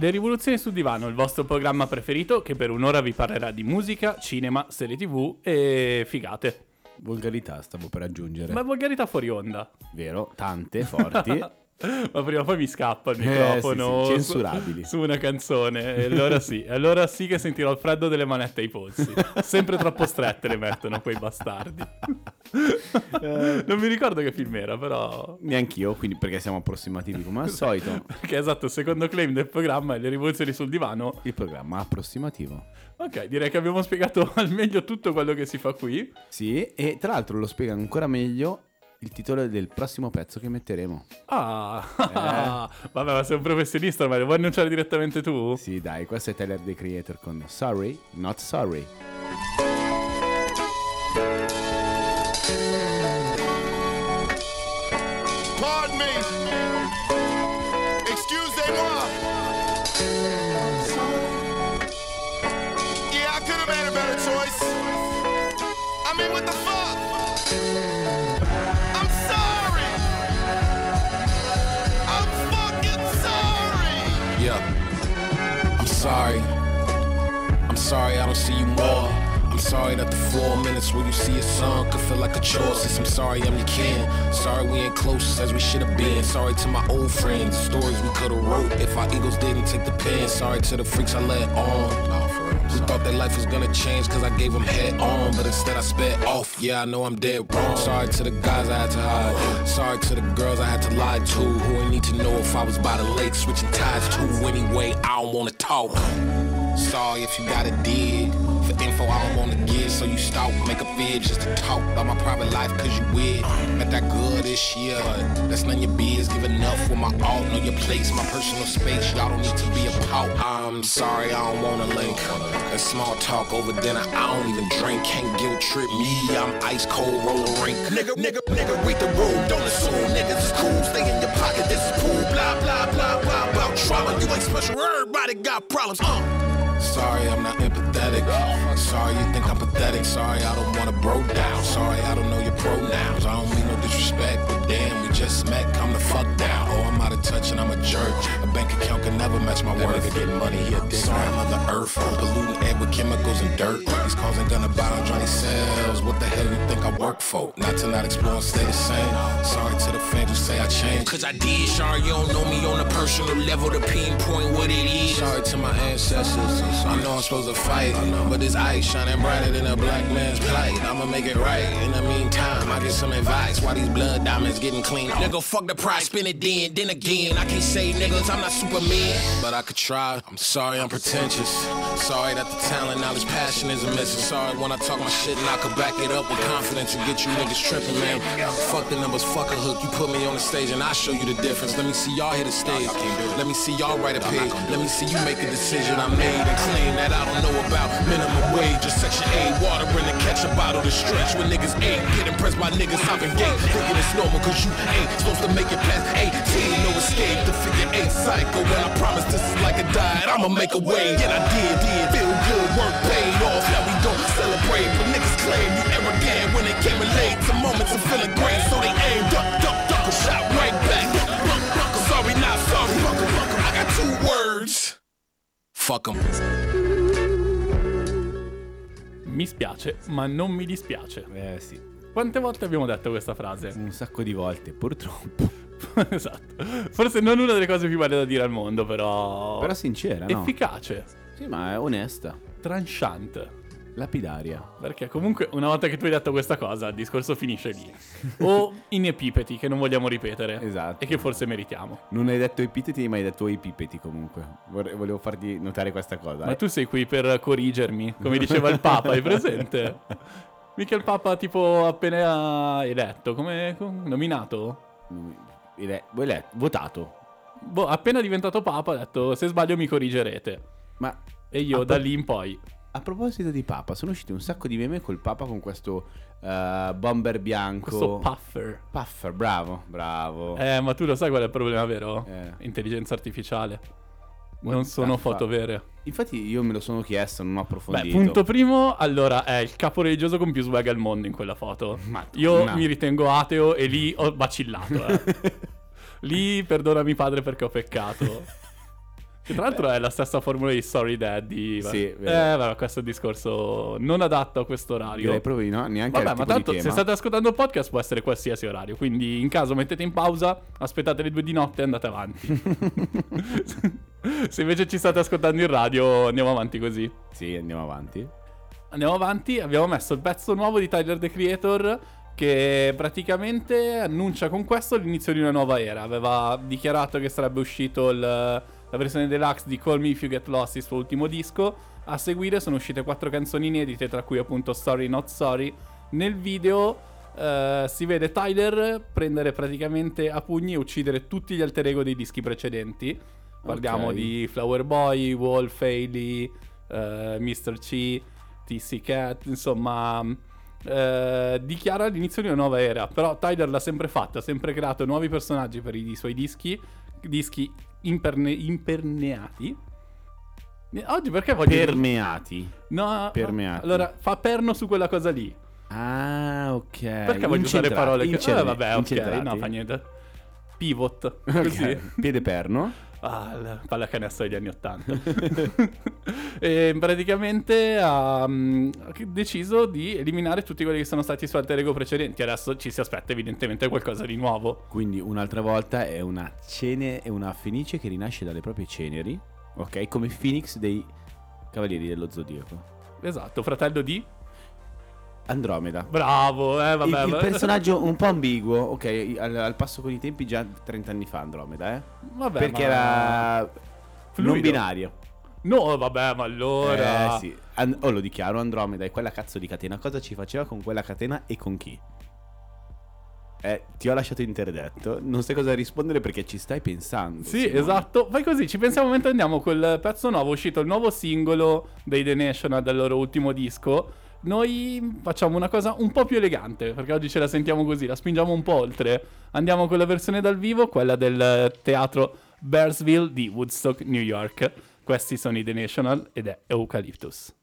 Le rivoluzioni sul divano, il vostro programma preferito che per un'ora vi parlerà di musica, cinema, serie tv e figate. Volgarità stavo per aggiungere. Ma volgarità fuori onda. Vero, tante, forti. Ma prima o poi mi scappa il Eh, microfono sì, sì, su- censurabili. Su, una canzone. E allora sì, allora sì che sentirò il freddo delle manette ai polsi. Sempre troppo strette le mettono quei bastardi. non mi ricordo che film era, però. Neanch'io, quindi perché siamo approssimativi come al solito. Perché esatto, il secondo claim del programma è le rivoluzioni sul divano. Il programma approssimativo. Ok, direi che abbiamo spiegato al meglio tutto quello che si fa qui. Sì, e tra l'altro lo spiega ancora meglio il titolo del prossimo pezzo che metteremo. Ah, Eh. vabbè, ma sei un professionista, ma lo vuoi annunciare direttamente tu? Sì, dai, questo è Tyler the Creator con Sorry, Not Sorry. Sorry. I'm sorry I don't see you more. I'm sorry that the four minutes where you see a song could feel like a chore. Since I'm sorry I'm your kin. Sorry we ain't close as we should have been. Sorry to my old friends, stories we could have wrote if our egos didn't take the pen. Sorry to the freaks I let on. Who thought that life was gonna change cause I gave them head on But instead I sped off, yeah I know I'm dead wrong. Sorry to the guys I had to hide. Sorry to the girls I had to lie to Who ain't need to know if I was by the lake switching ties to Anyway, I don't wanna talk. Sorry if you got a dig info I don't wanna give. So you stalk, make a fib just to talk About my private life cause you weird Met that good this year. But That's none your biz, give enough with my all, Know your place, my personal space. Y'all don't need to be a pout I'm sorry, I don't wanna link. That small talk over dinner I don't even drink. Can't guilt trip me, I'm ice cold roller rink. Nigga, nigga, nigga, read the room. Don't assume niggas is cool. Stay in your pocket, this is cool. Blah, blah, blah, blah, about trauma You ain't special, everybody got problems, uh Sorry, I'm not empathetic. Sorry, you think I'm pathetic. Sorry, I don't wanna bro down. Sorry, I don't know your pronouns. I don't mean no disrespect, damn, we just met. Come the fuck down. Oh, I'm out of touch and I'm a jerk. A bank account can never match my worth. Nigga getting money, he a dick. Sorry, Mother Earth. I'm polluting air with chemicals and dirt. These cars ain't gonna buy on Johnny Sales. What the hell you think I work for? Not to not explore and stay the same. Sorry to the fans who say I changed. Cause I did. Sorry, you don't know me on a personal level to pinpoint what it is. Sorry to my ancestors. I know I'm supposed to fight, but this ice shining brighter than a black man's plight. I'ma make it right. In the meantime, I get some advice. Why these blood diamonds getting clean? Nigga, fuck the price, spin it then, then again. I can't say niggas, I'm not Superman, but I could try. I'm sorry, I'm pretentious. Sorry that the talent, knowledge, passion isn't missing. Sorry when I talk my shit and I could back it up with confidence and get you niggas tripping, man. Fuck the numbers, fuck a hook. You put me on the stage and I show you the difference. Let me see y'all hit the stage. Let me see y'all write a page. Let me see you make a decision I made and claim that I don't know about minimum wage or section A. Water in the catch a bottle to stretch when niggas ain't get impressed by niggas hopping gate. Thinking it's normal cause you ain't supposed to make it past 18. No escape, the figure eight cycle. When I promise this is like a diet, I'ma make a way. And I did, did. Feel good, work paid off. Now we don't celebrate. But niggas claim you arrogant when they came late. Some moments of feeling great, so they aim, duck, duck, duck, a shot right back. Sorry, not sorry. I got two words. Fuck 'em. Mi spiace, ma non mi dispiace. Eh sì, Quante volte abbiamo detto questa frase? un sacco di volte, purtroppo. esatto. Forse non una delle cose più belle da dire al mondo, però. Però sincera, no? Efficace, Sì, ma è onesta. tranchante. Lapidaria. Perché comunque una volta che tu hai detto questa cosa, il discorso finisce lì. O in epipeti che non vogliamo ripetere. Esatto. E che forse meritiamo. Non hai detto epiteti, ma hai detto epipeti comunque. Vorrei- volevo farti notare questa cosa. Ma eh. tu sei qui per corrigermi, come diceva il Papa, hai presente? Mica il Papa tipo appena eletto, come com- nominato? Ele- ele- votato. boh, appena diventato papa ha detto se sbaglio mi corrigerete. Ma E io da pro- lì in poi... a proposito di Papa, sono usciti un sacco di meme col Papa con questo eh, bomber bianco. Questo puffer. Puffer, bravo, bravo. Eh, ma tu lo sai qual è il problema vero? Eh. Intelligenza artificiale. Non sono fuck? foto vere. Infatti io me lo sono chiesto, non ho Beh, approfondito. punto primo, allora è il capo religioso con più swag al mondo in quella foto. Madonna. Io mi ritengo ateo e lì ho vacillato. Eh. lì perdonami padre perché ho peccato. Che tra l'altro è la stessa formula di Sorry Daddy. Sì, eh, vabbè, questo è un discorso non adatto a questo orario. Direi proprio di no, neanche Vabbè, ma tanto se state ascoltando il podcast può essere qualsiasi orario. Quindi in caso mettete in pausa, aspettate le due di notte e andate avanti. se invece ci state ascoltando in radio, andiamo avanti così. Sì, andiamo avanti. Andiamo avanti, abbiamo messo il pezzo nuovo di Tyler the Creator che praticamente annuncia con questo l'inizio di una nuova era. Aveva dichiarato che sarebbe uscito il- la versione deluxe di Call Me If You Get Lost, il suo ultimo disco. A seguire sono uscite quattro canzoni inedite, tra cui appunto Sorry Not Sorry. Nel video eh, si vede Tyler prendere praticamente a pugni e uccidere tutti gli alter ego dei dischi precedenti. Parliamo Ok. di Flower Boy, Wolf, Hailey, eh, Mr. C, TC Cat, insomma, eh, dichiara l'inizio di una nuova era. Però Tyler l'ha sempre fatta, ha sempre creato nuovi personaggi per i suoi dischi, dischi imperne- imperneati. Eh, Oggi perché voglio... Permeati. no, permeati. Allora, fa perno su quella cosa lì. Ah, ok. Perché voglio usare parole che... Eh, vabbè, ok, no, fa niente. Pivot, Ok, così. Piede perno. Ah, la pallacanestro degli anni Ottanta. e praticamente ha mm, deciso di eliminare tutti quelli che sono stati su alter ego precedenti. Adesso ci si aspetta evidentemente qualcosa di nuovo. Quindi un'altra volta è una cene, è una fenice che rinasce dalle proprie ceneri. Ok, come Phoenix dei Cavalieri dello Zodiaco. Esatto, fratello di... Andromeda. Bravo, eh, Il, vabbè. il vabbè. personaggio un po' ambiguo, ok, al, al passo con i tempi già 30 anni fa Andromeda, eh? Vabbè, Perché ma- era non Fluido. binario. No, vabbè, ma allora... Eh sì, An- oh, lo dichiaro, Andromeda è quella cazzo di catena. Cosa ci faceva con quella catena e con chi? Eh, ti ho lasciato interdetto. Non sai cosa rispondere perché ci stai pensando. Sì, Simone. esatto. Fai così, ci pensiamo mentre andiamo col pezzo nuovo. È uscito il nuovo singolo dei The National del loro ultimo disco. Noi facciamo una cosa un po' più elegante, perché oggi ce la sentiamo così, la spingiamo un po' oltre. Andiamo con la versione dal vivo, quella del teatro Bearsville di Woodstock, New York. Questi sono i The National ed è Eucalyptus.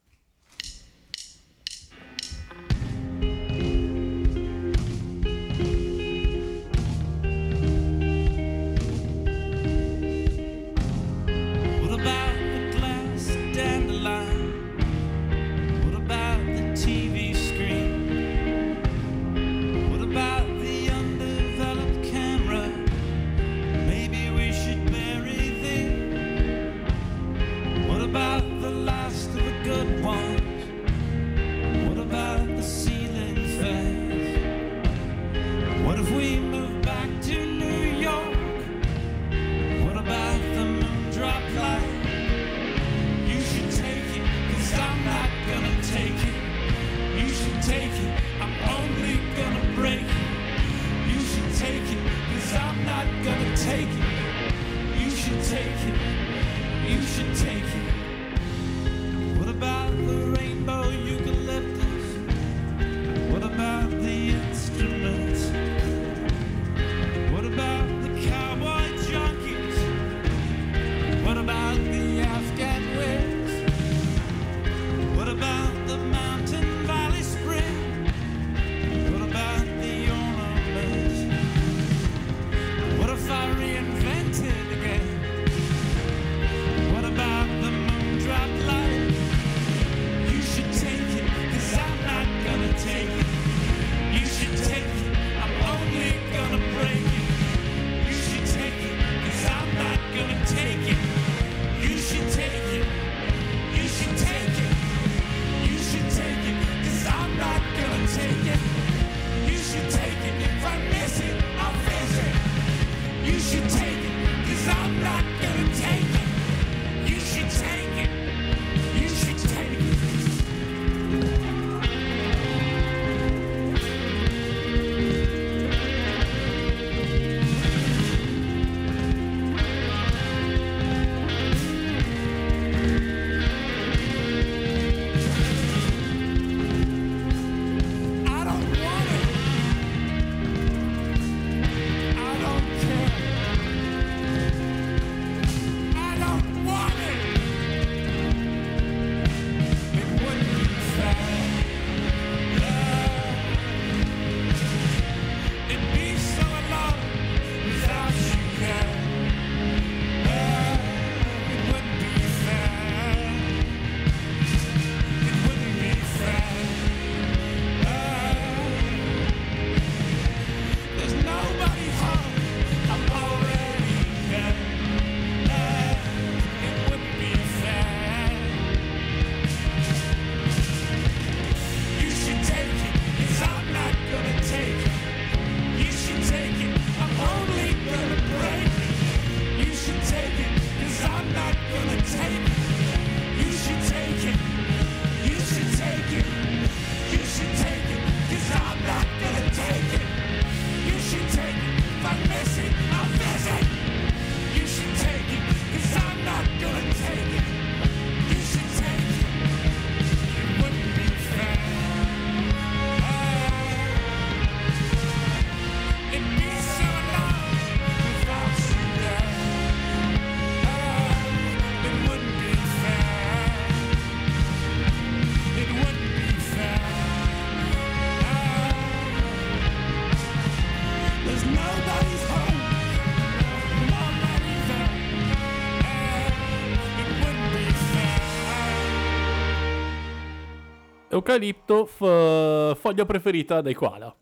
Eucalipto, f- foglia preferita dai koala.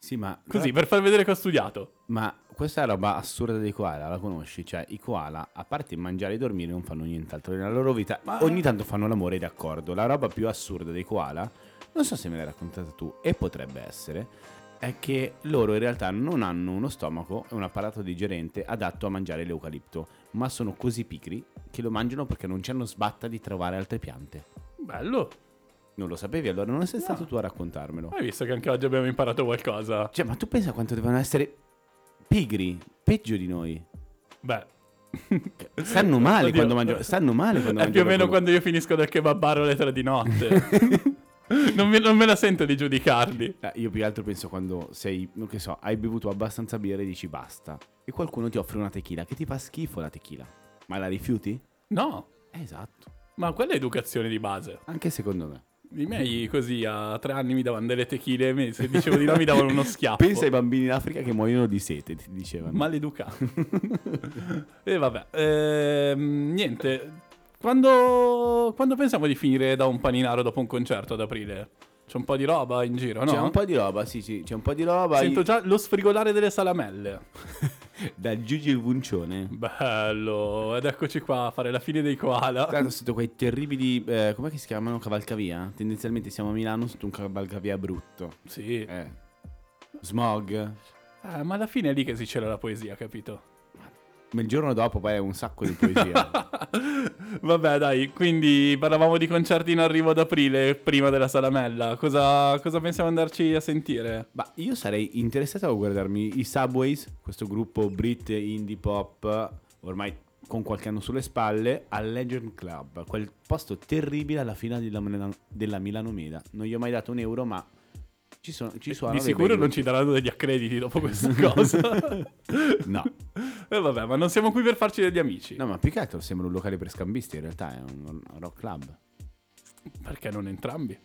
Sì, ma... Così, per far vedere che ho studiato. Ma questa è roba assurda dei koala, la conosci? Cioè, i koala, a parte mangiare e dormire, non fanno nient'altro nella loro vita. Ogni tanto fanno l'amore, d'accordo. La roba più assurda dei koala, non so se me l'hai raccontata tu, e potrebbe essere, è che loro in realtà non hanno uno stomaco e un apparato digerente adatto a mangiare l'eucalipto, ma sono così pigri che lo mangiano perché non c'hanno sbatta di trovare altre piante. Bello. Non lo sapevi, allora non sei stato tu a raccontarmelo. Hai visto che anche oggi abbiamo imparato qualcosa? Cioè, ma tu pensa quanto devono essere pigri, peggio di noi. Beh, Stanno male Oddio. quando mangiano. Stanno male quando è più o meno quello- quando io finisco dal kebabaro alle tre di notte. non, me, non me la sento di giudicarli. Eh, io più che altro penso quando sei, non che so, hai bevuto abbastanza birra e dici basta. E qualcuno ti offre una tequila che ti fa schifo la tequila. Ma la rifiuti? No, Eh, esatto. ma quella è educazione di base. Anche secondo me. I miei così a tre anni mi davano delle tequile, me- se dicevo di no mi davano uno schiaffo. Pensa ai bambini in Africa che muoiono di sete, ti dicevano. Maleducato. e vabbè, ehm, niente. Quando, quando pensiamo di finire da un paninaro dopo un concerto ad aprile? C'è un po' di roba in giro, no? C'è un po' di roba, sì, sì, c'è un po' di roba. Sento già lo sfrigolare delle salamelle. Da Giugi il Vuncione. Bello, ed eccoci qua a fare la fine dei koala. L'altro sotto quei terribili, eh, com'è che si chiamano? Cavalcavia? Tendenzialmente siamo a Milano sotto un cavalcavia brutto. Sì, Eh. Smog. Eh, ma alla fine è lì che si cela la poesia, capito? Ma il giorno dopo poi è un sacco di poesia. Vabbè, dai, quindi parlavamo di concerti in arrivo ad aprile, prima della salamella. Cosa, cosa pensiamo andarci a sentire? Ma io sarei interessato a guardarmi i Subways, questo gruppo Brit indie pop, ormai con qualche anno sulle spalle, al Legend Club, quel posto terribile alla fine della, della Milano Meda. Non gli ho mai dato un euro, ma ci, sono, ci suonano Di sicuro non ci daranno degli accrediti dopo questa cosa. No. E vabbè, ma non siamo qui per farci degli amici. no, ma più che altro sembra un locale per scambisti, in realtà è un rock club. Perché non entrambi?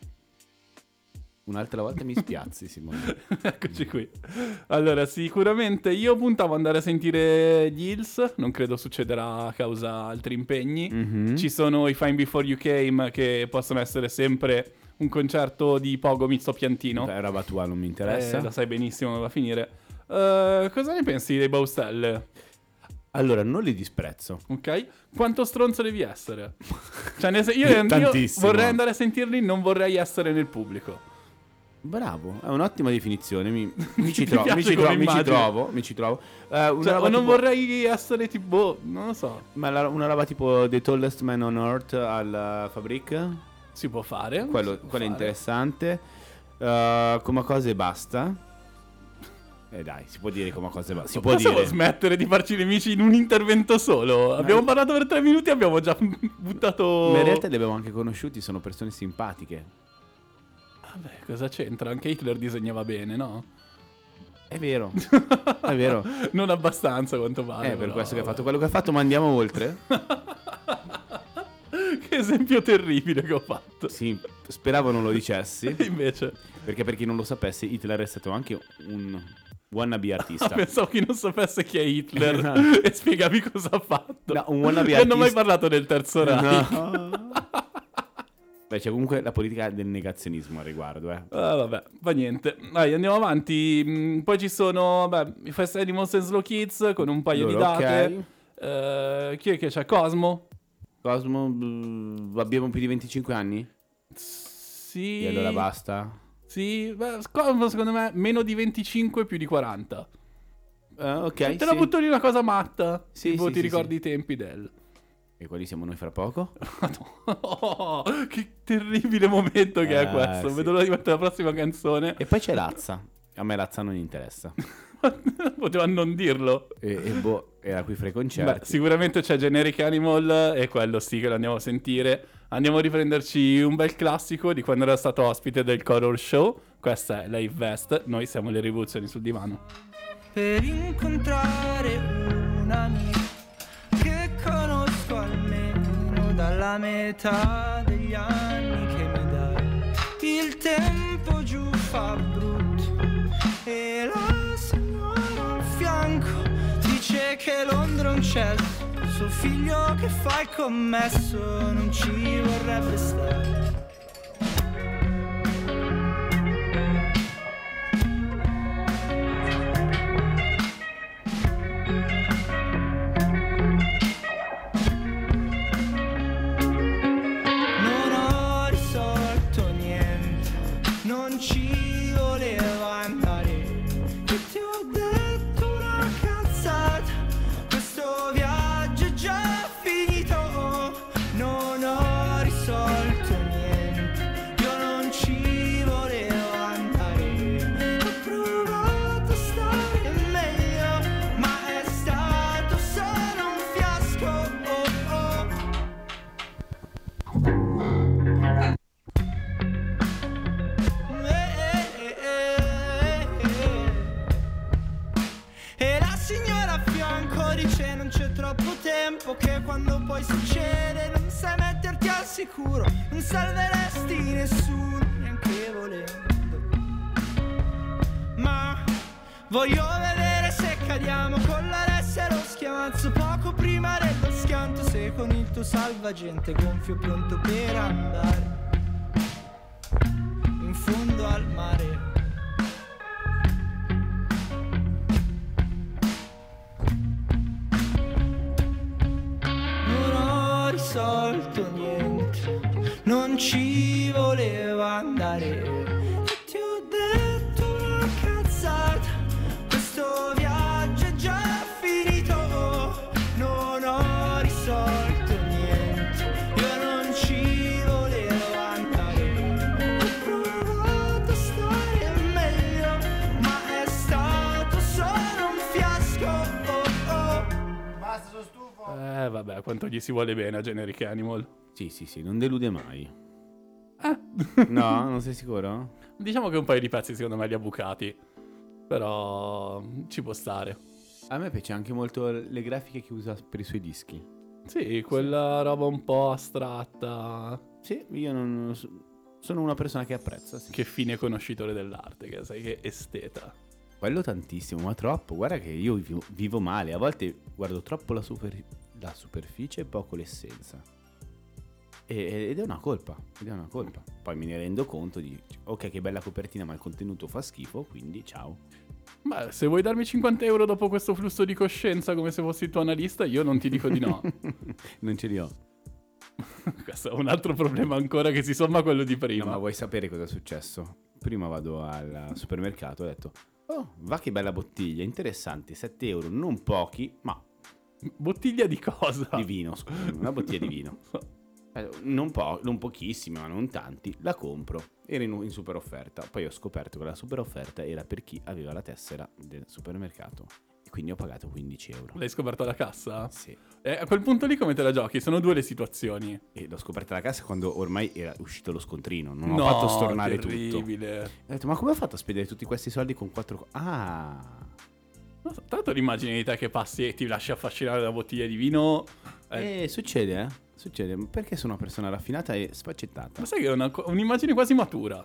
Un'altra volta mi spiazzi, Simone. Eccoci qui. Allora, sicuramente io puntavo ad andare a sentire gli Hills, non credo succederà a causa altri impegni. Mhm. Ci sono i Fine Before You Came che possono essere sempre un concerto di Pogo Mizzo Piantino. È roba tua, non mi interessa. Eh, lo sai benissimo va a finire. Eh, cosa ne pensi dei Baustelle? Allora, non li disprezzo. Ok? Quanto stronzo devi essere? Cioè, io, io vorrei andare a sentirli, non vorrei essere nel pubblico. Bravo, è un'ottima definizione. Mi, mi ci, trovo, mi, ci trovo, mi ci trovo, mi ci trovo. Eh, una Cioè, non tipo- vorrei essere tipo, boh, non lo so. Ma la- una roba tipo The Tallest Man on Earth al Fabric? Si può fare. Quello, può quello è fare. interessante. Eh, come cose basta. Eh dai, si può dire come cose basta. Si può dire. smettere di farci nemici in un intervento solo? Abbiamo parlato per tre minuti e abbiamo già buttato... Ma in realtà li abbiamo anche conosciuti, sono persone simpatiche. Vabbè, cosa c'entra? Anche Hitler disegnava bene, no? È vero, è vero. Non abbastanza, quanto pare. È per però, questo che ha fatto quello che ha fatto, ma andiamo oltre. Che esempio terribile che ho fatto. Sì, speravo non lo dicessi. Invece, Perché per chi non lo sapesse, Hitler è stato anche un wannabe ah, artista. pensavo che non sapesse chi è Hitler e spiegavi cosa ha fatto. No, un wannabe Non ho mai artista. parlato del terzo Reich. No. Beh, c'è comunque la politica del negazionismo al riguardo, eh. Ah, vabbè, fa niente. Dai, andiamo avanti. Mm, Poi ci sono, vabbè, i Fast Animals and Slow Kids con un paio di Loro, ok. date. Eh, chi è che c'è? Cosmo? Cosmo, mm, abbiamo più di 25 anni? Sì. E allora basta. Sì, beh, Cosmo secondo me meno di 25 più di 40. Eh, ok, Te sì. la butto lì una cosa matta. Sì, tipo sì, ti sì, ricordi i tempi del... E quali siamo noi fra poco? Oh, che terribile momento che è Eh, questo. sì. Vedo l'ora di mettere la prossima canzone. E poi c'è Lazza. A me Lazza non interessa. Poteva non dirlo. E, e boh, era qui fra i Beh, concerti. sicuramente c'è Generic Animal e quello sì che lo andiamo a sentire. Andiamo a riprenderci un bel classico di quando era stato ospite del Color Show. Questa è Live Vest. Noi siamo le rivoluzioni sul divano. per incontrare un amico dalla metà degli anni che mi dai. Il tempo giù fa brutto e la signora al fianco dice che Londra è un cesso. Suo figlio che fa il commesso non ci vorrebbe stare. Salvagente gonfio pronto per si vuole bene a Generic Animal. Sì, sì, sì, non delude mai. Eh. No, non sei sicuro? Diciamo che un paio di pezzi secondo me li ha bucati. Però ci può stare. A me piace anche molto le grafiche che usa per i suoi dischi. Sì, quella roba un po' astratta. Sì, io non sono una persona che apprezza. Sì. Che fine conoscitore dell'arte, che sai che esteta. Quello tantissimo, ma troppo. Guarda che io vivo, vivo male. A volte guardo troppo la, super- la superficie e poco l'essenza. E- ed è una colpa. Ed è una colpa. Poi me ne rendo conto di ok, che bella copertina, ma il contenuto fa schifo. Quindi ciao. Ma se vuoi darmi 50 euro dopo questo flusso di coscienza come se fossi il tuo analista, io non ti dico di no. non ce li ho. Questo è un altro problema ancora che si somma a quello di prima. No, ma vuoi sapere cosa è successo? Prima vado al supermercato e ho detto: Oh, va che bella bottiglia, interessante, 7 euro, non pochi, ma Bottiglia di cosa? di vino, scusa, una bottiglia di vino. Eh, Non, po- non pochissimi, ma non tanti. La compro. Era in, in super offerta. Poi ho scoperto che la super offerta era per chi aveva la tessera del supermercato. E quindi ho pagato 15 euro. L'hai scoperto alla cassa? Sì. E a quel punto lì come te la giochi? Sono due le situazioni. E l'ho scoperta alla cassa quando ormai era uscito lo scontrino. Non no, ho fatto stornare tutto. terribile. Ho detto, ma come ho fatto a spendere tutti questi soldi con quattro... Ah... So, tanto l'immagine di te che passi e ti lasci affascinare da bottiglia di vino. eh, Eh, succede, eh? Succede. Perché sono una persona raffinata e sfaccettata. Ma sai che è una un'immagine quasi matura.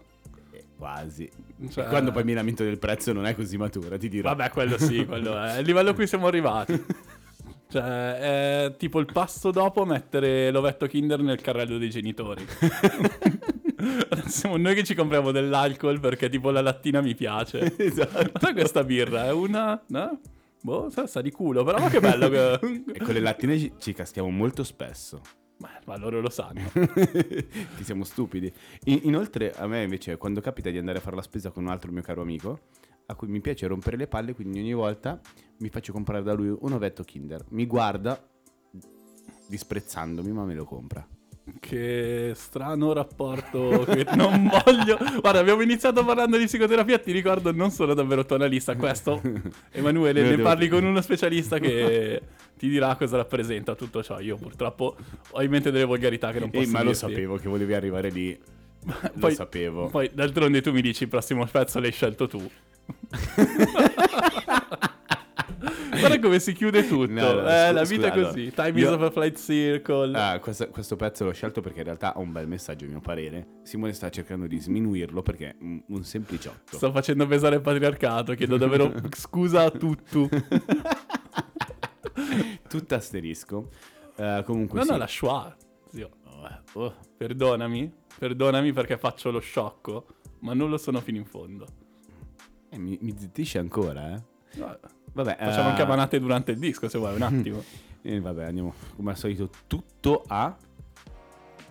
Eh, quasi. Cioè- E Quando poi mi lamento del prezzo non è così matura, ti dirò. Vabbè, quello sì, quello è. Il livello a cui siamo arrivati. Cioè, è tipo il passo dopo mettere l'ovetto Kinder nel carrello dei genitori. Siamo noi che ci compriamo dell'alcol perché tipo la lattina mi piace. Esatto. Ma questa birra? È una... No? Boh, sa, sa di culo, però ma che bello che... E con le lattine ci, ci caschiamo molto spesso. Ma, ma loro lo sanno. che siamo stupidi. In- inoltre, a me invece, quando capita di andare a fare la spesa con un altro mio caro amico, a cui mi piace rompere le palle, quindi ogni volta mi faccio comprare da lui un ovetto Kinder. Mi guarda disprezzandomi, ma me lo compra. Che strano rapporto che non voglio. Guarda, abbiamo iniziato parlando di psicoterapia. Ti ricordo, non sono davvero tuo analista. Questo, Emanuele, ne parli con uno specialista che ti dirà cosa rappresenta tutto ciò. Io purtroppo ho in mente delle volgarità che non posso Eh, ma lo sapevo che volevi arrivare lì. Lo Poi- sapevo. Poi, d'altronde, tu mi dici: il prossimo pezzo l'hai scelto tu. Guarda come si chiude tutto. No, no, eh, scu- la vita è scusa, così. allora, Time is io- of a flight circle. Ah, questo, questo pezzo l'ho scelto perché in realtà ha un bel messaggio, a mio parere. Simone sta cercando di sminuirlo perché è un, sempliciotto. Sto facendo pesare il patriarcato. Chiedo davvero scusa a tutto. Tutto asterisco. Eh, comunque No, sì. no, la Shoah. Zio, Oh, perdonami. Perdonami perché faccio lo sciocco. Ma non lo sono fino in fondo. eh, mi, mi zittisce ancora, eh. Vabbè, Facciamo eh, anche a manate durante il disco, se vuoi, un attimo. eh, vabbè, andiamo come al solito tutto a...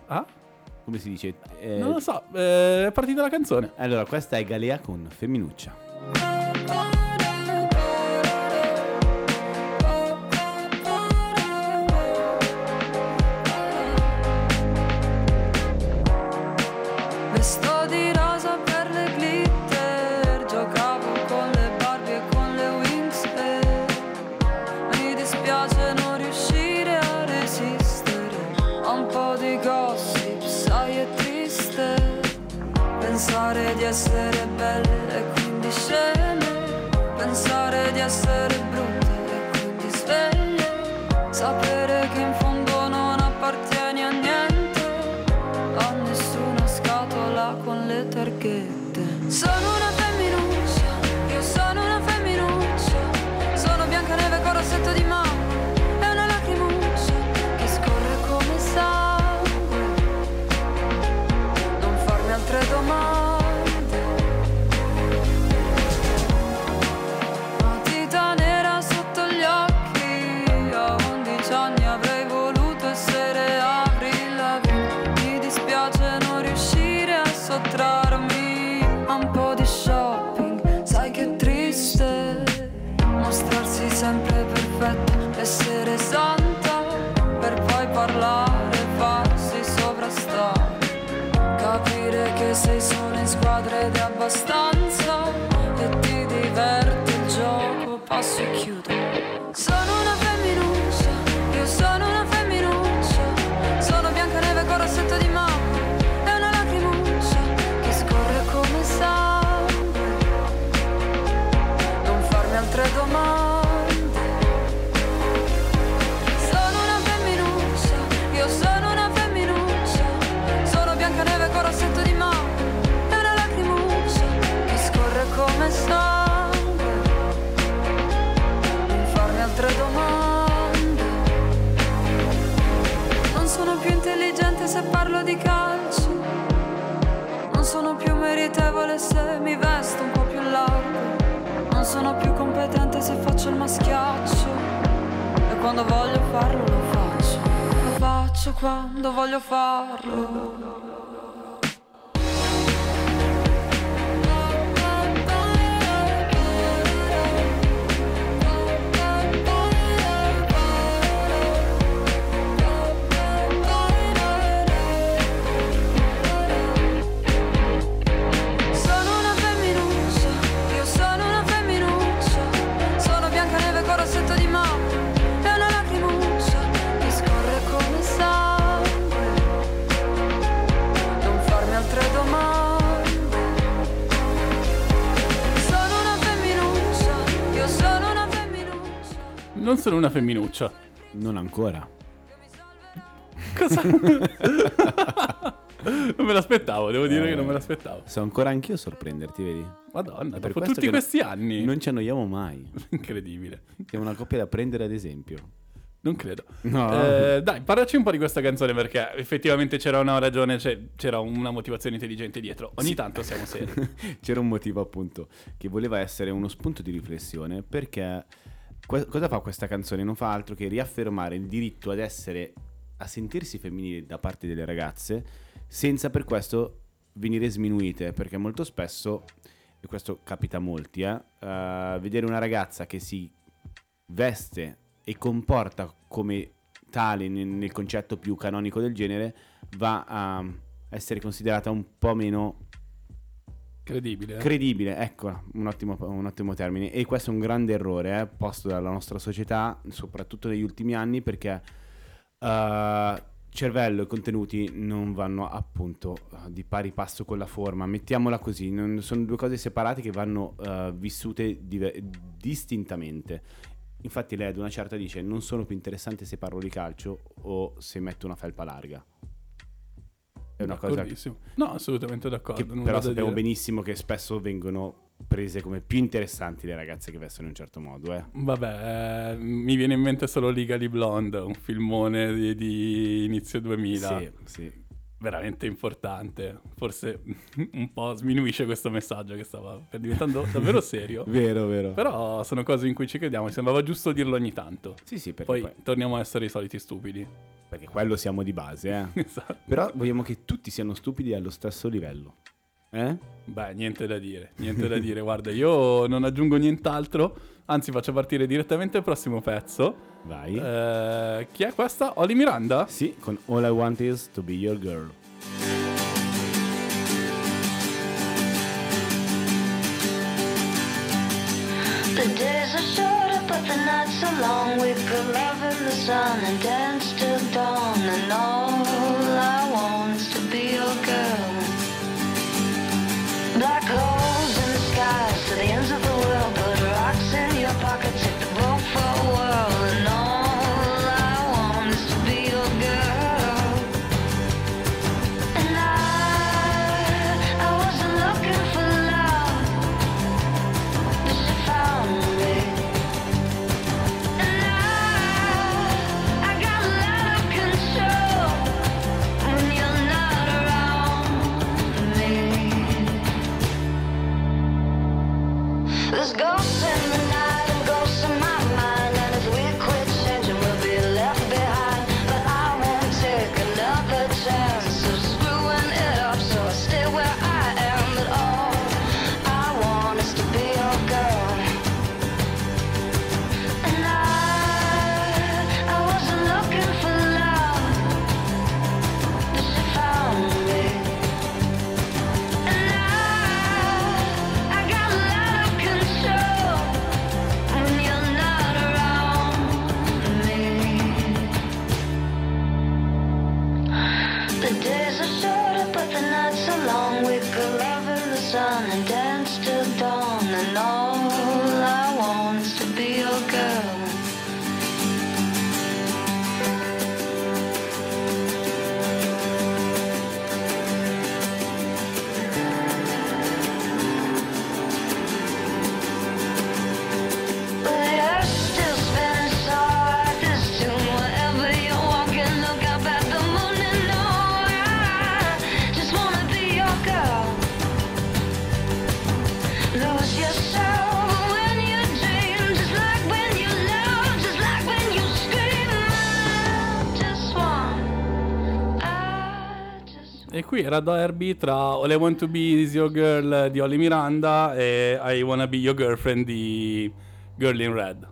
Ah? Come si dice? Eh, Non lo so. eh, è partita la canzone. Allora, questa è Galea con Femminuccia. Gossip, sai è triste Pensare di essere belle e quindi sceme Pensare di essere brutte competente se faccio il maschiaccio. E quando voglio farlo lo faccio. Lo faccio quando voglio farlo. Non sono una femminuccia. Non ancora. Cosa? non me l'aspettavo, devo dire che non me l'aspettavo. So ancora anch'io a sorprenderti, vedi? Madonna, per dopo tutti questi anni. Non ci annoiamo mai. Incredibile. Siamo una coppia da prendere ad esempio. Non credo. No. Eh, dai, parlaci un po' di questa canzone perché effettivamente c'era una ragione, c'era una motivazione intelligente dietro. Ogni tanto siamo seri. C'era un motivo appunto che voleva essere uno spunto di riflessione perché que- cosa fa questa canzone? Non fa altro che riaffermare il diritto ad essere, a sentirsi femminili da parte delle ragazze senza per questo venire sminuite perché molto spesso, e questo capita a molti, eh, eh, vedere una ragazza che si veste e comporta come tale nel, nel concetto più canonico del genere va a essere considerata un po' meno Credibile. eh? Credibile, ecco, un ottimo, un ottimo termine. E questo è un grande errore eh, posto dalla nostra società, soprattutto negli ultimi anni, perché eh, cervello e contenuti non vanno appunto eh, di pari passo con la forma. Mettiamola così, non- sono due cose separate che vanno eh, vissute dive- distintamente. Infatti lei ad una certa dice non sono più interessante se parlo di calcio o se metto una felpa larga. È una cosa D'accordissimo. No, assolutamente d'accordo. che però sappiamo benissimo che spesso vengono prese come più interessanti le ragazze che vestono in un certo modo, eh. Vabbè, eh, mi viene in mente solo Legally Blonde, un filmone di, di inizio 2000. Sì, sì. Veramente importante. Forse un po' sminuisce questo messaggio che stava diventando davvero serio. Vero, vero. Però sono cose in cui ci crediamo. Mi sembrava giusto dirlo ogni tanto. Sì, sì, perché, Poi poi- torniamo a essere i soliti stupidi. perché quello siamo di base, eh. Esatto. Però vogliamo che tutti siano stupidi allo stesso livello. Eh? Beh, niente da dire, niente da dire. Guarda, io non aggiungo nient'altro, anzi faccio partire direttamente il prossimo pezzo. Vai. Eh, chi è questa? Oli Miranda? Sì, con All I Want Is To Be Your Girl. The days are shorter, but the nights are long. We put love in the sun and dance till dawn. And all qui era derby tra All I Want to Be Is Your Girl di Holly Miranda e I Wanna Be Your Girlfriend di Girl in Red.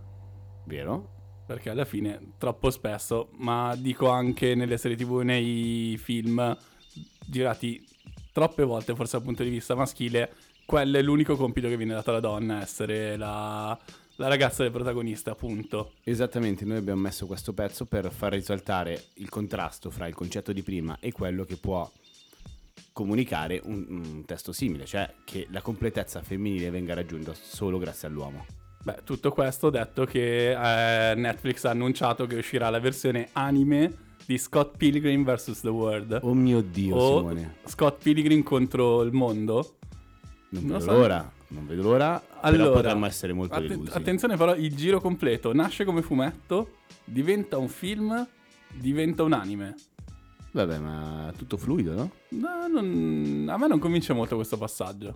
Vero? Perché alla fine, troppo spesso, ma dico anche nelle serie tv, nei film girati troppe volte, forse dal punto di vista maschile, quello è l'unico compito che viene dato alla donna, essere la, la ragazza del protagonista, appunto. Esattamente, noi abbiamo messo questo pezzo per far risaltare il contrasto fra il concetto di prima e quello che può comunicare un, un testo simile, cioè che la completezza femminile venga raggiunta solo grazie all'uomo. Beh, tutto questo detto che eh, Netflix ha annunciato che uscirà la versione anime di Scott Pilgrim vs. The World. Oh mio Dio, o Simone. Scott Pilgrim contro il mondo. Non Non vedo so. l'ora, non vedo l'ora, però Allora, potremmo essere molto atten- delusi. attenzione però, il giro completo nasce come fumetto, diventa un film, diventa un anime. Vabbè, ma tutto fluido, no? No, non- a me non convince molto questo passaggio.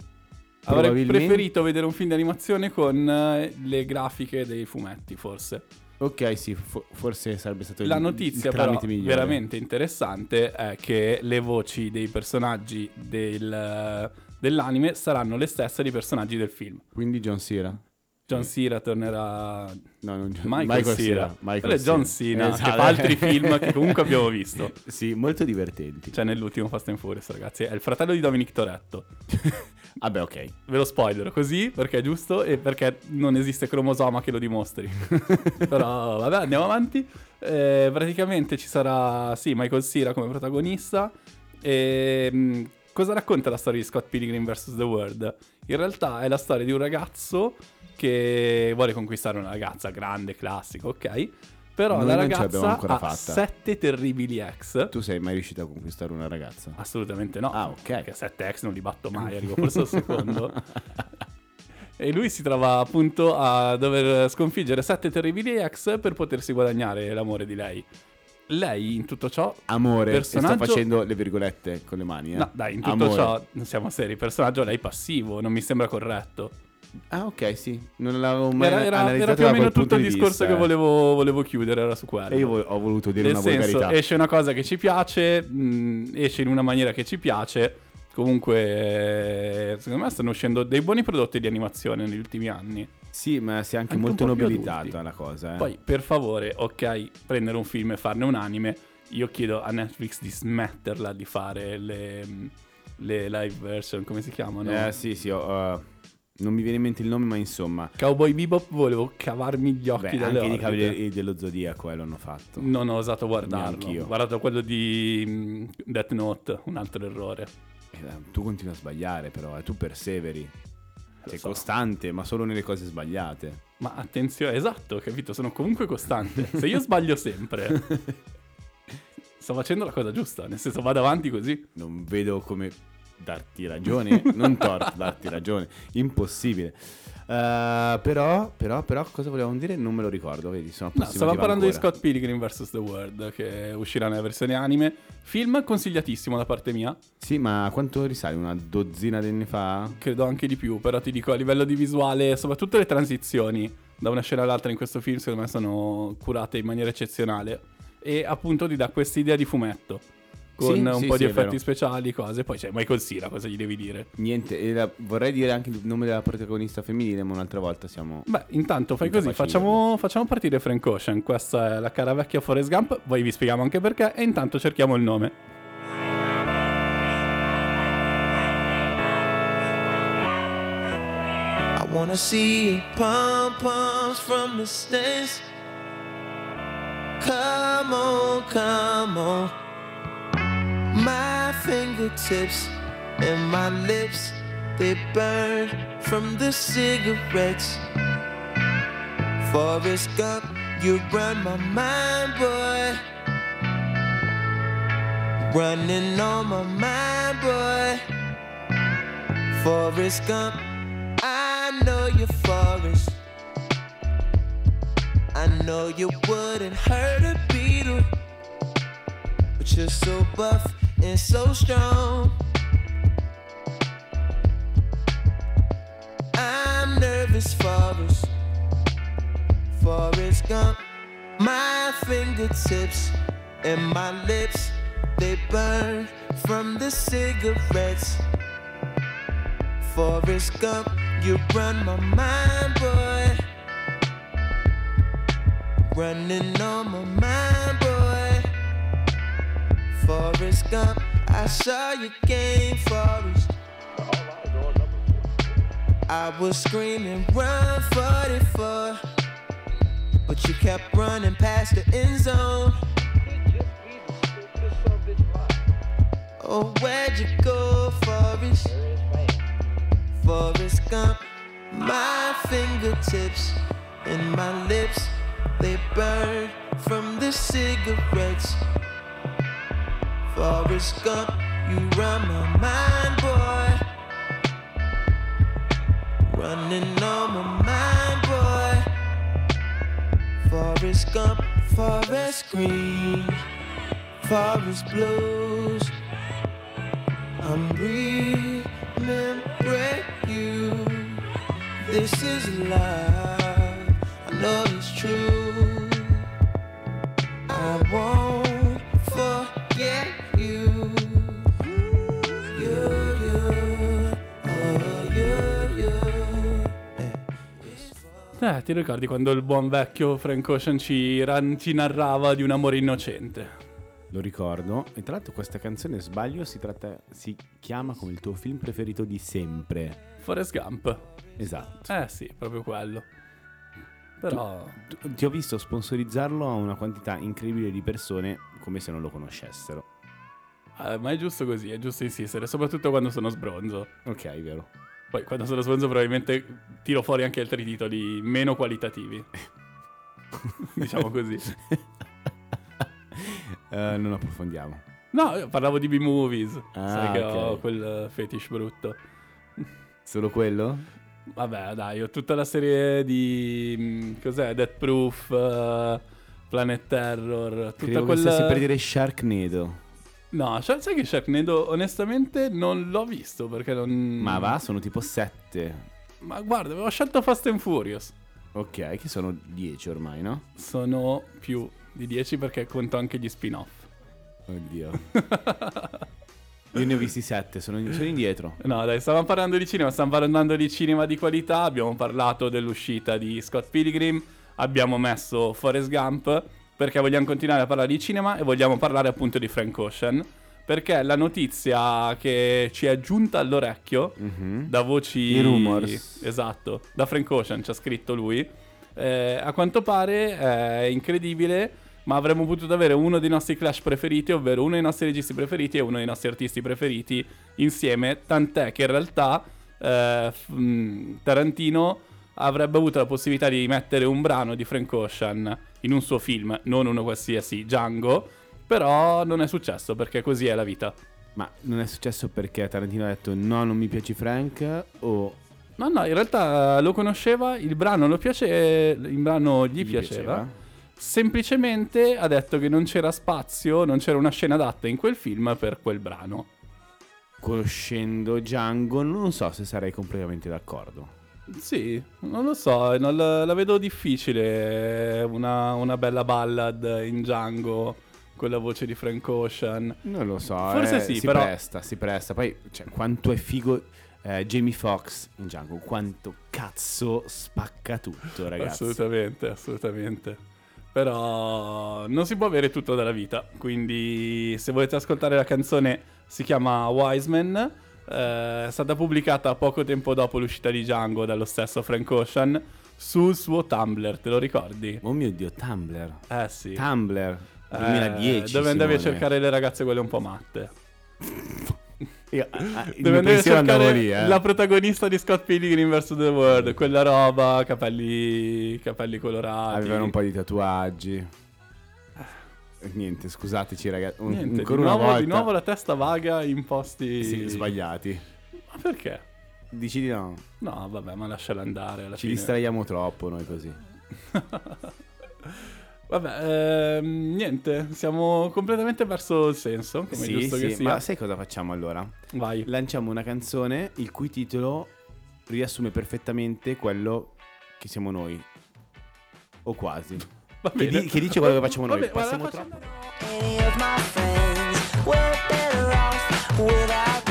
Avrei preferito vedere un film di animazione con eh, le grafiche dei fumetti, forse. Ok, sì, fo- forse sarebbe stato il La notizia il però migliore. veramente interessante è che le voci dei personaggi del- dell'anime saranno le stesse dei personaggi del film. Quindi John Cena. John Cena tornerà No, non Michael, Cera. Michael Quello è John Cera. Cena, Esatto. che fa altri film che comunque abbiamo visto. Sì, molto divertenti. Cioè nell'ultimo Fast and Furious, ragazzi. È il fratello di Dominic Toretto. Vabbè, ok. Ve lo spoiler così perché è giusto e perché non esiste cromosoma che lo dimostri. Però vabbè, andiamo avanti. Eh, praticamente ci sarà, sì, Michael Cera come protagonista. E mh, cosa racconta la storia di Scott Pilgrim vs. The World? In realtà è la storia di un ragazzo che vuole conquistare una ragazza grande, classico, ok? Però Noi la ragazza ha fatta. sette terribili ex. Tu sei mai riuscito a conquistare una ragazza? Assolutamente no. Ah, ok. Perché 7 ex non li batto mai, arrivo forse al secondo. E lui si trova appunto a dover sconfiggere sette terribili ex per potersi guadagnare l'amore di lei. Lei in tutto ciò... Amore, Personaggio- sto facendo le virgolette con le mani, eh. No, dai, in tutto Amore. ciò non siamo seri. Personaggio lei passivo, non mi sembra corretto. Ah, ok, sì. Non l'avevo mai Era, era- era più o meno tutto il di discorso vista, che eh. volevo, volevo chiudere, era su quello. E io ho voluto dire Nel una senso, volgarità. esce una cosa che ci piace, mh, esce in una maniera che ci piace. Comunque, eh, secondo me stanno uscendo dei buoni prodotti di animazione negli ultimi anni. Sì, ma si è anche, Anche molto nobilitata la cosa, eh. Poi, per favore, ok, prendere un film e farne un anime. Io chiedo a Netflix di smetterla di fare le, le live version, come si chiamano? Eh, sì, sì, ho, uh, non mi viene in mente il nome, ma insomma. Cowboy Bebop volevo cavarmi gli occhi Beh, dalle anche i orbite. Cavalieri dello Zodiaco eh, l'hanno fatto. Non ho osato guardarlo. Neanch'io. Ho guardato quello di mm, Death Note, un altro errore. Eh, tu continui a sbagliare, però, eh, tu perseveri. Sei so. costante, ma solo nelle cose sbagliate. Ma attenzione, esatto, capito? Sono comunque costante. Se io sbaglio sempre, sto facendo la cosa giusta. Nel senso, vado avanti così. Non vedo come darti ragione, non torto darti ragione, impossibile. Eh, però, però, però, cosa volevamo dire? Non me lo ricordo, vedi, sono No, stavamo parlando di ancora. Scott Pilgrim vs. The World, che uscirà nella versione anime. Film consigliatissimo da parte mia. Sì, ma quanto risale? Una dozzina di anni fa? Credo anche di più, però ti dico a livello di visuale, soprattutto le transizioni da una scena all'altra in questo film, secondo me sono curate in maniera eccezionale. E appunto ti dà questa idea di fumetto. Con Sì, un sì, po' sì, di effetti vero. speciali, cose. Poi c'è Michael Cera, cosa gli devi dire? Niente, la- vorrei dire anche il nome della protagonista femminile, ma un'altra volta siamo... Beh, intanto fai così, facciamo, facciamo partire Frank Ocean. Questa è la cara vecchia Forrest Gump, poi vi spieghiamo anche perché, e intanto cerchiamo il nome. I wanna see pom poms from the stands. Come on, come on. My fingertips and my lips, they burn from the cigarettes. Forrest Gump, you run my mind, boy. Running on my mind, boy. Forrest Gump, I know you're Forrest. I know you wouldn't hurt a beetle, but you're so buff and so strong. I'm nervous, Forrest. Forrest Gump, my fingertips and my lips, they burn from the cigarettes. Forrest Gump, you run my mind, boy. Running on my mind, boy. Forrest Gump, I saw your game, Forrest. I was screaming, run 44. But you kept running past the end zone. Oh, where'd you go, Forrest? Forrest Gump, my fingertips and my lips, they burn from the cigarettes. Forrest Gump, you run my mind, boy. Running on my mind, boy. Forrest Gump, Forest Green, Forest Blues. I'm remembering you. This is love. I know it's true. Eh, ti ricordi quando il buon vecchio Frank Ocean ci, ran- ci narrava di un amore innocente? Lo ricordo. E tra l'altro questa canzone, sbaglio, si, tratta, si chiama come il tuo film preferito di sempre. Forrest Gump. Esatto. Eh sì, proprio quello. Però... Tu- Ti ho visto sponsorizzarlo a una quantità incredibile di persone come se non lo conoscessero. eh, ma è giusto così, è giusto insistere, soprattutto quando sono sbronzo. Ok, vero. Poi quando sono sbronzo probabilmente tiro fuori anche altri titoli meno qualitativi. diciamo così. Eh, non approfondiamo. No, parlavo di B-movies. Ah, Sai che ho quel fetish brutto. Solo quello? Vabbè, dai, ho tutta la serie di. mm, Cos'è? Death Proof, eh, Planet Terror. Tutta Credevo quella. stessi per dire Sharknado. No, cioè, sai che Sharknado onestamente non l'ho visto perché non. Ma va, sono tipo 7. Ma guarda, avevo scelto Fast and Furious. Ok, che sono 10 ormai, no? Sono più di 10 perché conto anche gli spin-off. Oddio. Io ne ho visti 7, sono, sono indietro. No, dai, stavamo parlando di cinema, stiamo parlando di cinema di qualità, abbiamo parlato dell'uscita di Scott Pilgrim, abbiamo messo Forrest Gump, perché vogliamo continuare a parlare di cinema e vogliamo parlare appunto di Frank Ocean, perché la notizia che ci è giunta all'orecchio Mhm. da voci... I rumors. Esatto, da Frank Ocean ci ha scritto lui, eh, a quanto pare è incredibile, ma avremmo potuto avere uno dei nostri Clash preferiti, ovvero uno dei nostri registi preferiti e uno dei nostri artisti preferiti insieme, tant'è che in realtà eh, Tarantino avrebbe avuto la possibilità di mettere un brano di Frank Ocean in un suo film, non uno qualsiasi, Django, però non è successo perché così è la vita. Ma non è successo perché Tarantino ha detto no, non mi piaci Frank o No, no, in realtà lo conosceva, il brano lo piace, il brano gli, gli piaceva. Semplicemente ha detto che non c'era spazio, non c'era una scena adatta in quel film per quel brano. Conoscendo Django non so se sarei completamente d'accordo. Sì, non lo so, non la, la vedo difficile una, una bella ballad in Django con la voce di Frank Ocean. Non lo so, Forse eh, sì, si però- presta, si presta. Poi, cioè, quanto è figo eh, Jamie Foxx in Django, quanto cazzo spacca tutto, ragazzi. Assolutamente, assolutamente. Però non si può avere tutto dalla vita. Quindi, se volete ascoltare la canzone, si chiama Wiseman. Eh, è stata pubblicata poco tempo dopo l'uscita di Django dallo stesso Frank Ocean sul suo Tumblr. Te lo ricordi? Oh mio dio, Tumblr. Eh sì. Tumblr Eh, 2010. dove andavi a Simone. cercare le ragazze quelle un po' matte. Io, ah, ah, mio andare a cercare lì, eh. la protagonista di Scott Pilgrim vs. The World, quella roba, capelli, capelli colorati. Avevano un po' di tatuaggi. Niente, scusateci ragazzi. Un- Niente, ancora di, una nuovo, volta. di nuovo la testa vaga in posti Sì, sbagliati. Ma perché? Dici di no. No, vabbè, ma lasciala andare Ci fine. distraiamo troppo noi così. Vabbè, ehm, niente, siamo completamente verso il senso, come Sì, giusto sì, che sia. ma sai cosa facciamo allora? Vai. Lanciamo una canzone il cui titolo riassume perfettamente quello che siamo noi. O quasi. Che, di- che dice quello che facciamo noi. Vabbè, Passiamo troppo. Any of my friends were better off without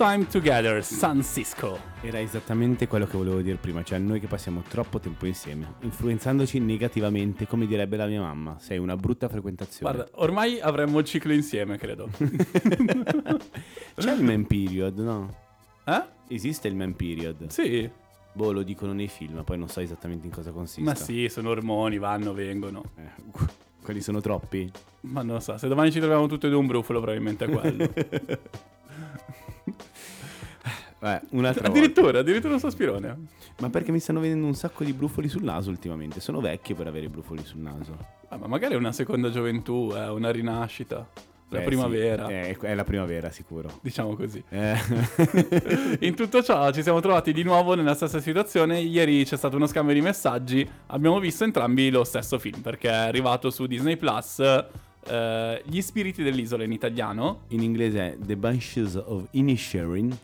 time together, San Cisco. Era esattamente quello che volevo dire prima, cioè noi che passiamo troppo tempo insieme, influenzandoci negativamente, come direbbe la mia mamma. Sei una brutta frequentazione. Guarda, ormai avremmo il ciclo insieme, credo. C'è il man period, no? Eh? Esiste il man period. Sì, Boh, lo dicono nei film, poi non so esattamente in cosa consiste. ma sì, sono ormoni, vanno, vengono. Eh, quelli sono troppi? Ma non lo so, se domani ci troviamo tutti e due un brufolo, probabilmente è quello. Eh, un'altra volta. addirittura, addirittura un sospirone. Ma perché mi stanno venendo un sacco di brufoli sul naso ultimamente? Sono vecchio per avere i brufoli sul naso. Ah, ma magari è una seconda gioventù, è una rinascita. La Eh, sì, primavera, è, è la primavera, sicuro. diciamo così. Eh, In tutto ciò ci siamo trovati di nuovo nella stessa situazione. Ieri c'è stato uno scambio di messaggi. Abbiamo visto entrambi lo stesso film perché è arrivato su Disney Plus. eh, Gli spiriti dell'isola in italiano. in inglese è The Bunches of Inisherin.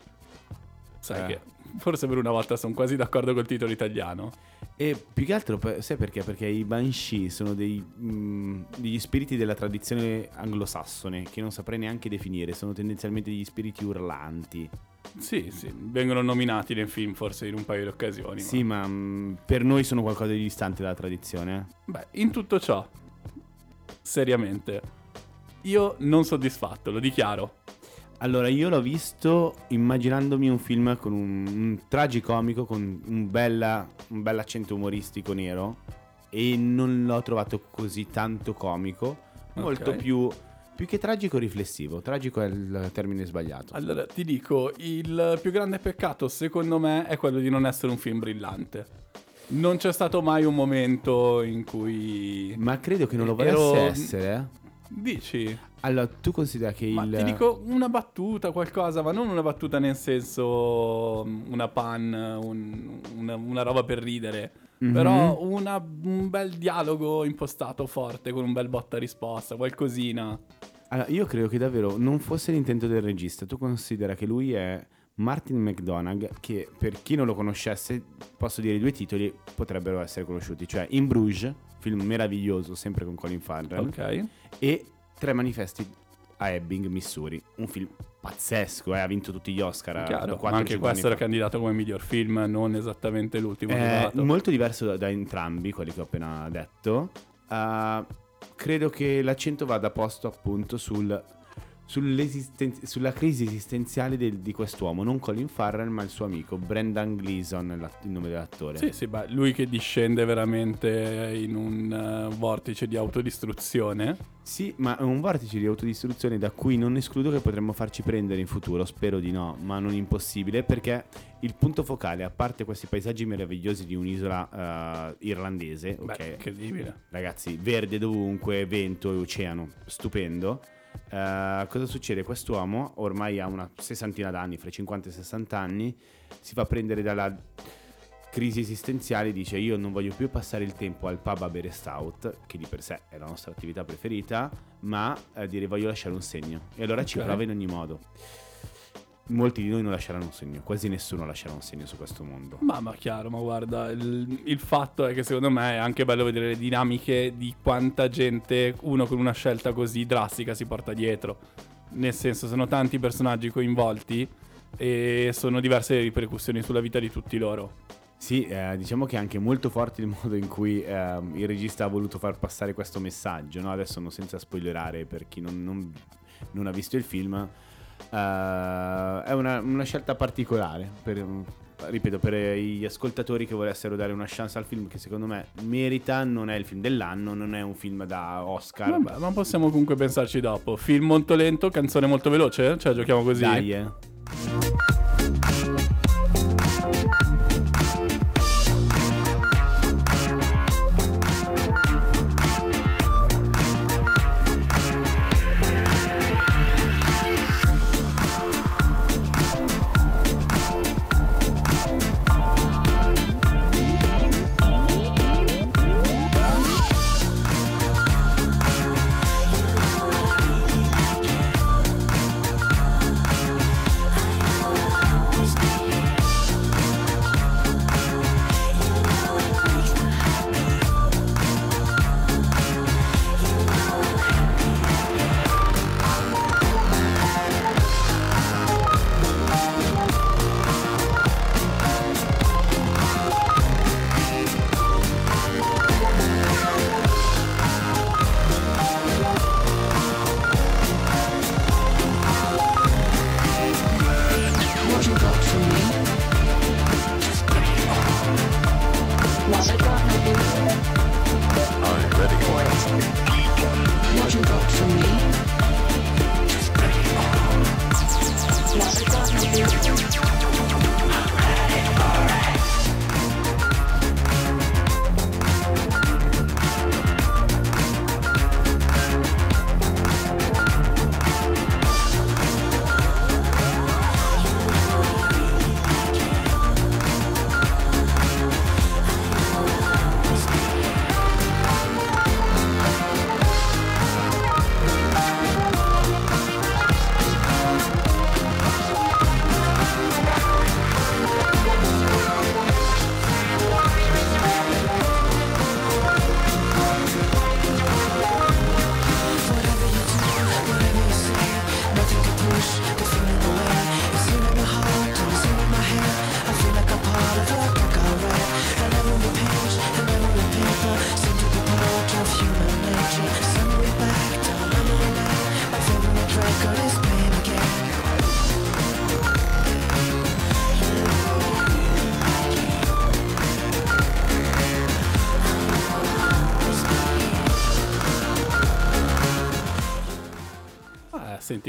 Sai Eh. che forse per una volta sono quasi d'accordo col titolo italiano. E più che altro, sai perché? Perché i Banshee sono dei, mm, degli spiriti della tradizione anglosassone che non saprei neanche definire, sono tendenzialmente degli spiriti urlanti. Sì, sì, vengono nominati nel film forse in un paio di occasioni. Sì, ma mm, per noi sono qualcosa di distante dalla tradizione. eh. Beh, in tutto ciò, seriamente, io non soddisfatto, lo dichiaro. Allora, io l'ho visto immaginandomi un film con un, un tragicomico, con un, bella, un bel accento umoristico nero e non l'ho trovato così tanto comico, molto più Più che tragico, riflessivo. Tragico è il termine sbagliato. Allora, ti dico, il più grande peccato secondo me è quello di non essere un film brillante. Non c'è stato mai un momento in cui... Ma credo che non lo volesse Ero- essere. eh. Dici? Allora, tu considera che Ma il... ti dico una battuta, qualcosa, ma non una battuta nel senso mm, una pan, un- una, una roba per ridere. Mhm. Però una- un bel dialogo impostato forte con un bel botta risposta, qualcosina. Allora, io credo che davvero non fosse l'intento del regista. Tu considera che lui è Martin McDonagh, che per chi non lo conoscesse, posso dire i due titoli potrebbero essere conosciuti, cioè In Bruges, film meraviglioso, sempre con Colin Farrell, Ok. e Tre manifesti a Ebbing, Missouri, un film pazzesco, eh, ha vinto tutti gli Oscar. Chiaro, ma anche questo era candidato come miglior film, non esattamente l'ultimo È arrivato. molto diverso da, da entrambi, quelli che ho appena detto. Uh, credo che l'accento vada posto appunto sul, sulla crisi esistenziale del- di quest'uomo, non Colin Farrell, ma il suo amico Brendan Gleeson, il nome dell'attore. Sì, sì, beh, lui che discende veramente in un eh, vortice di autodistruzione. Sì, ma è un vortice di autodistruzione da cui non escludo che potremmo farci prendere in futuro, spero di no, ma non impossibile, perché il punto focale, a parte questi paesaggi meravigliosi di un'isola eh, irlandese, Beh, ok, incredibile. ragazzi, verde dovunque, vento e oceano, stupendo. Eh, cosa succede? Quest'uomo ormai ha una sessantina d'anni, fra i 50 e i 60 anni, si fa prendere dalla crisi esistenziale, dice io non voglio più passare il tempo al pub a bere stout, che di per sé è la nostra attività preferita, ma eh, dire voglio lasciare un segno. E allora ci Ok. prova in ogni modo. Molti di noi non lasceranno un segno, quasi nessuno lascerà un segno su questo mondo. Ma, ma chiaro, ma guarda, il, il fatto è che secondo me è anche bello vedere le dinamiche di quanta gente uno con una scelta così drastica si porta dietro. Nel senso, sono tanti personaggi coinvolti e sono diverse le ripercussioni sulla vita di tutti loro. Sì, eh, diciamo che è anche molto forte il modo in cui ehm, il regista ha voluto far passare questo messaggio. no? Adesso, non senza spoilerare per chi non, non- non ha visto il film, eh, è una, una scelta particolare. Per, ripeto, per gli ascoltatori che volessero dare una chance al film, che secondo me merita, non è il film dell'anno, non è un film da Oscar. Vabbè, ma possiamo comunque pensarci dopo. Film molto lento, canzone molto veloce? Cioè, giochiamo così? Dai, eh.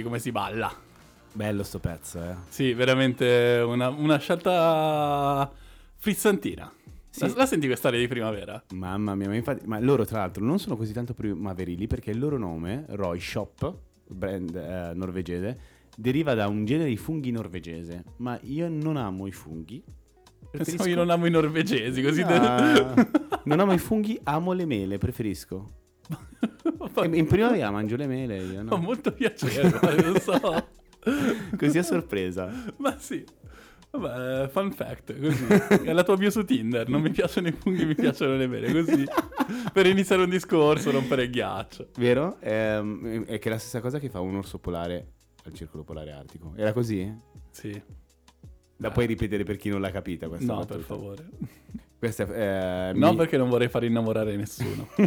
Come si balla. Bello sto pezzo, eh. Sì, veramente una, una scelta frizzantina. La, la senti quest'aria di primavera? Mamma mia, ma infatti, ma loro tra l'altro non sono così tanto primaverili perché il loro nome, Roy Shop, brand eh, norvegese, deriva da un genere di funghi norvegese. Ma io non amo i funghi. Pensavo io non amo i norvegesi, così... Ah, non amo i funghi, amo le mele, preferisco. In primavera mangio le mele io, no? molto piacere, non so. Così a sorpresa. Ma sì. Vabbè, fun fact, così. È la tua bio su Tinder, non mi piacciono i funghi, mi piacciono le mele, così. Per iniziare un discorso, rompere il ghiaccio. Vero? Ehm, è che è la stessa cosa che fa un orso polare al circolo polare artico. Era così? Sì. La puoi ripetere per chi non l'ha capita questa No, battuta? per favore. Questa è, eh, No, mi- perché non vorrei far innamorare nessuno.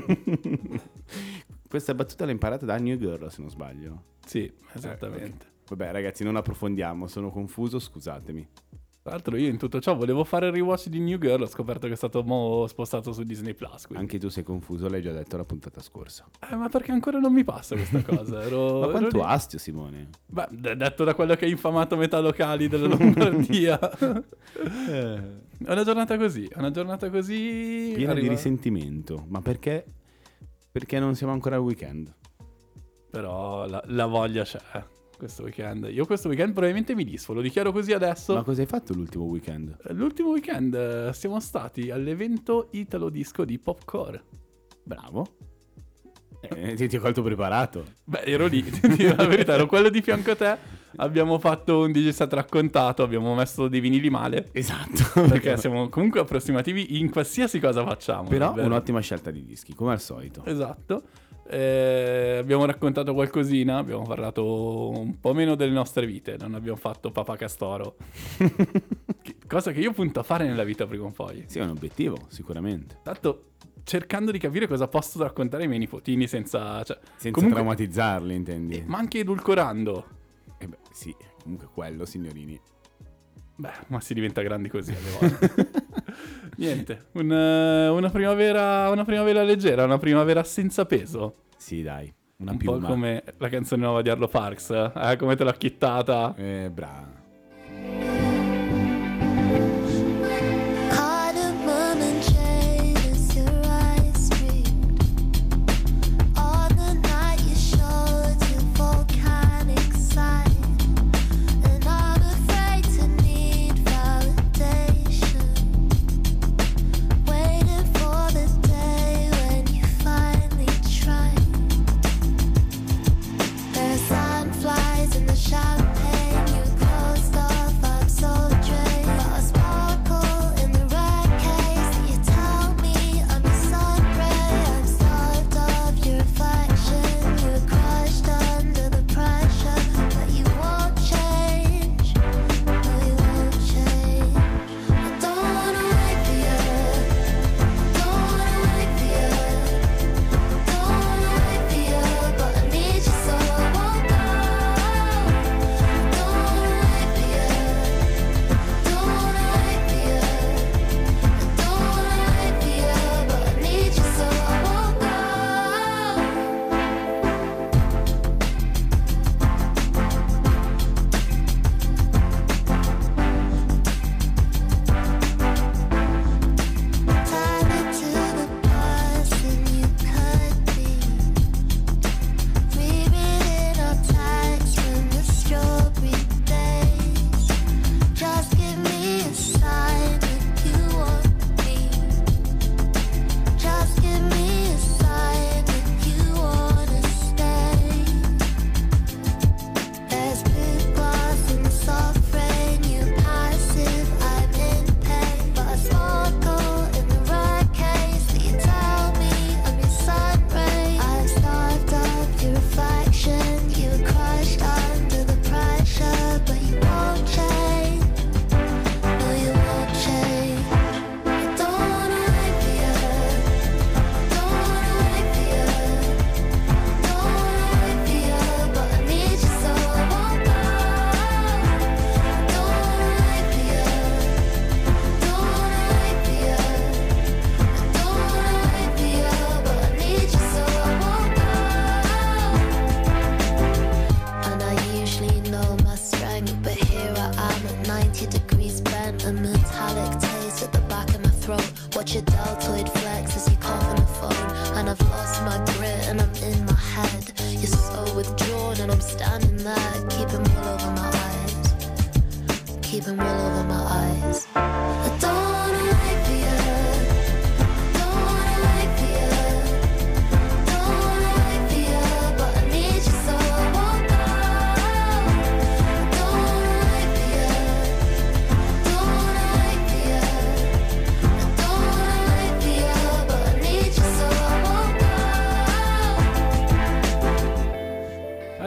Questa battuta l'ha imparata da New Girl, se non sbaglio. Sì, esattamente. Eh, ok. Vabbè, ragazzi, non approfondiamo, sono confuso, scusatemi. Tra l'altro io in tutto ciò volevo fare il rewatch di New Girl, ho scoperto che è stato mo spostato su Disney Plus. quindi- Anche tu sei confuso, l'hai già detto la puntata scorsa. Eh, ma perché ancora non mi passa questa cosa? Ero, Ma ero quanto lì. astio, Simone? Beh, detto da quello che ha infamato metà locali della Lombardia. Eh. è una giornata così, è una giornata così... Piena di arriva- risentimento. Ma perché? Perché non siamo ancora al weekend? Però la, la voglia c'è questo weekend. Io questo weekend probabilmente mi disfo, lo dichiaro così adesso. Ma cosa hai fatto l'ultimo weekend? L'ultimo weekend eh, siamo stati all'evento Italo Disco di Popcore. Bravo. Eh, ti, ti ho colto preparato. Beh, ero lì, ti dico la verità, ero quello di fianco a te. Abbiamo fatto un set raccontato, abbiamo messo dei vinili male. Esatto. Perché siamo comunque approssimativi in qualsiasi cosa facciamo. Però davvero. un'ottima scelta di dischi, come al solito. Esatto. Eh, abbiamo raccontato qualcosina, abbiamo parlato un po' meno delle nostre vite, non abbiamo fatto Papa Castoro. Che- cosa che io punto a fare nella vita prima o poi. Sì, è un obiettivo, sicuramente. Tanto cercando di capire cosa posso raccontare ai miei nipotini senza... Cioè, Senza comunque- traumatizzarli, intendi? ma anche edulcorando. Eh beh, sì, comunque quello, signorini. Beh, ma si diventa grandi così alle volte. Niente, un, eh, una, primavera, una primavera leggera, una primavera senza peso. Sì, dai. Una un piuma. po' come la canzone nuova di Arlo Parks. Eh, come te l'ho chittata. Eh, brava.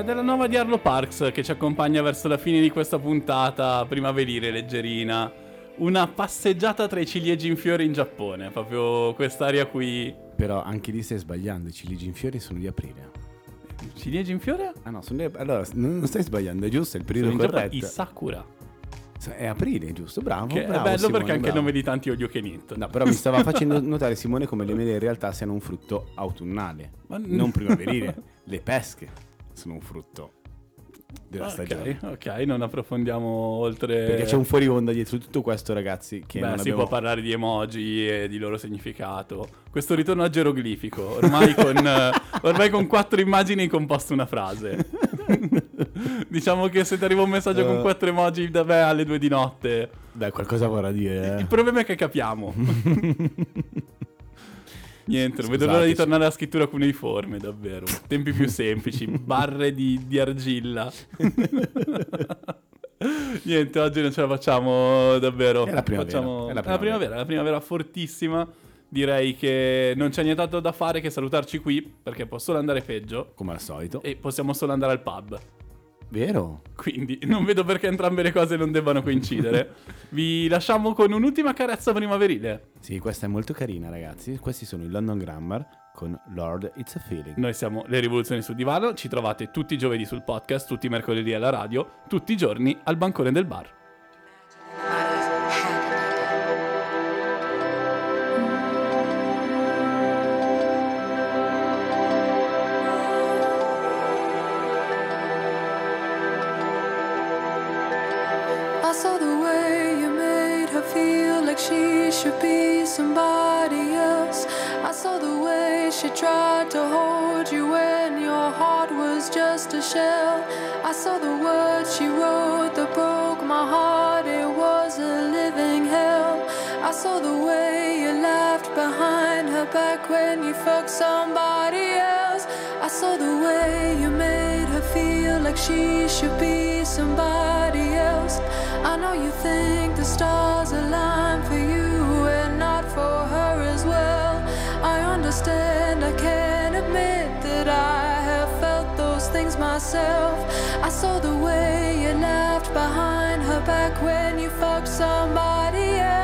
È la nuova di Arlo Parks che ci accompagna verso la fine di questa puntata primaverile leggerina. Una passeggiata tra i ciliegi in fiore in Giappone, proprio quest'aria qui. Però anche lì stai sbagliando, i ciliegi in fiori sono di aprile. Ciliegi in fiore? Ah no, sono di... allora non stai sbagliando, è giusto, è il periodo Sono corretto. I Sakura. È aprile, giusto? Bravo. Che bravo, è bello Simone, perché anche il bravo. nome di tanti Odio Kenit. No, però mi stava facendo notare Simone come le mele in realtà siano un frutto autunnale, Ma- non primaverile. le pesche sono un frutto della Ok, stagione. ok, non approfondiamo oltre. Perché c'è un fuori onda dietro tutto questo, ragazzi, che Beh, non si abbiamo... può parlare di emoji e di loro significato. Questo ritorno a geroglifico, ormai con, ormai con quattro immagini hai composto una frase. diciamo che se ti arriva un messaggio con Eh. quattro emoji da me alle due di notte, Dai, qualcosa vorrà dire. il eh. problema è che capiamo. Niente, non vedo l'ora di tornare alla scrittura cuneiforme, davvero. Tempi più semplici, barre di, di argilla. Niente, oggi non ce la facciamo davvero. È la primavera, Facciamo- è è la la primavera, è la primavera fortissima. Direi che non c'è nient'altro da fare che salutarci qui, perché può solo andare peggio. Come al solito. E possiamo solo andare al pub. Vero? Quindi non vedo perché entrambe le cose non debbano coincidere. Vi lasciamo con un'ultima carezza primaverile. Sì, questa è molto carina, ragazzi. Questi sono i London Grammar con Lord It's a Feeling. Noi siamo Le Rivoluzioni sul Divano, ci trovate tutti i giovedì sul podcast, tutti i mercoledì alla radio, tutti i giorni al bancone del bar. She should be somebody else. I saw the way she tried to hold you when your heart was just a shell. I saw the words she wrote that broke my heart. It was a living hell. I saw the way you laughed behind her back when you fucked somebody else. I saw the way you made her feel like she should be somebody else. I know you think the stars align for you and not for her as well. I understand, I can admit that I have felt those things myself. I saw the way you laughed behind her back when you fucked somebody else.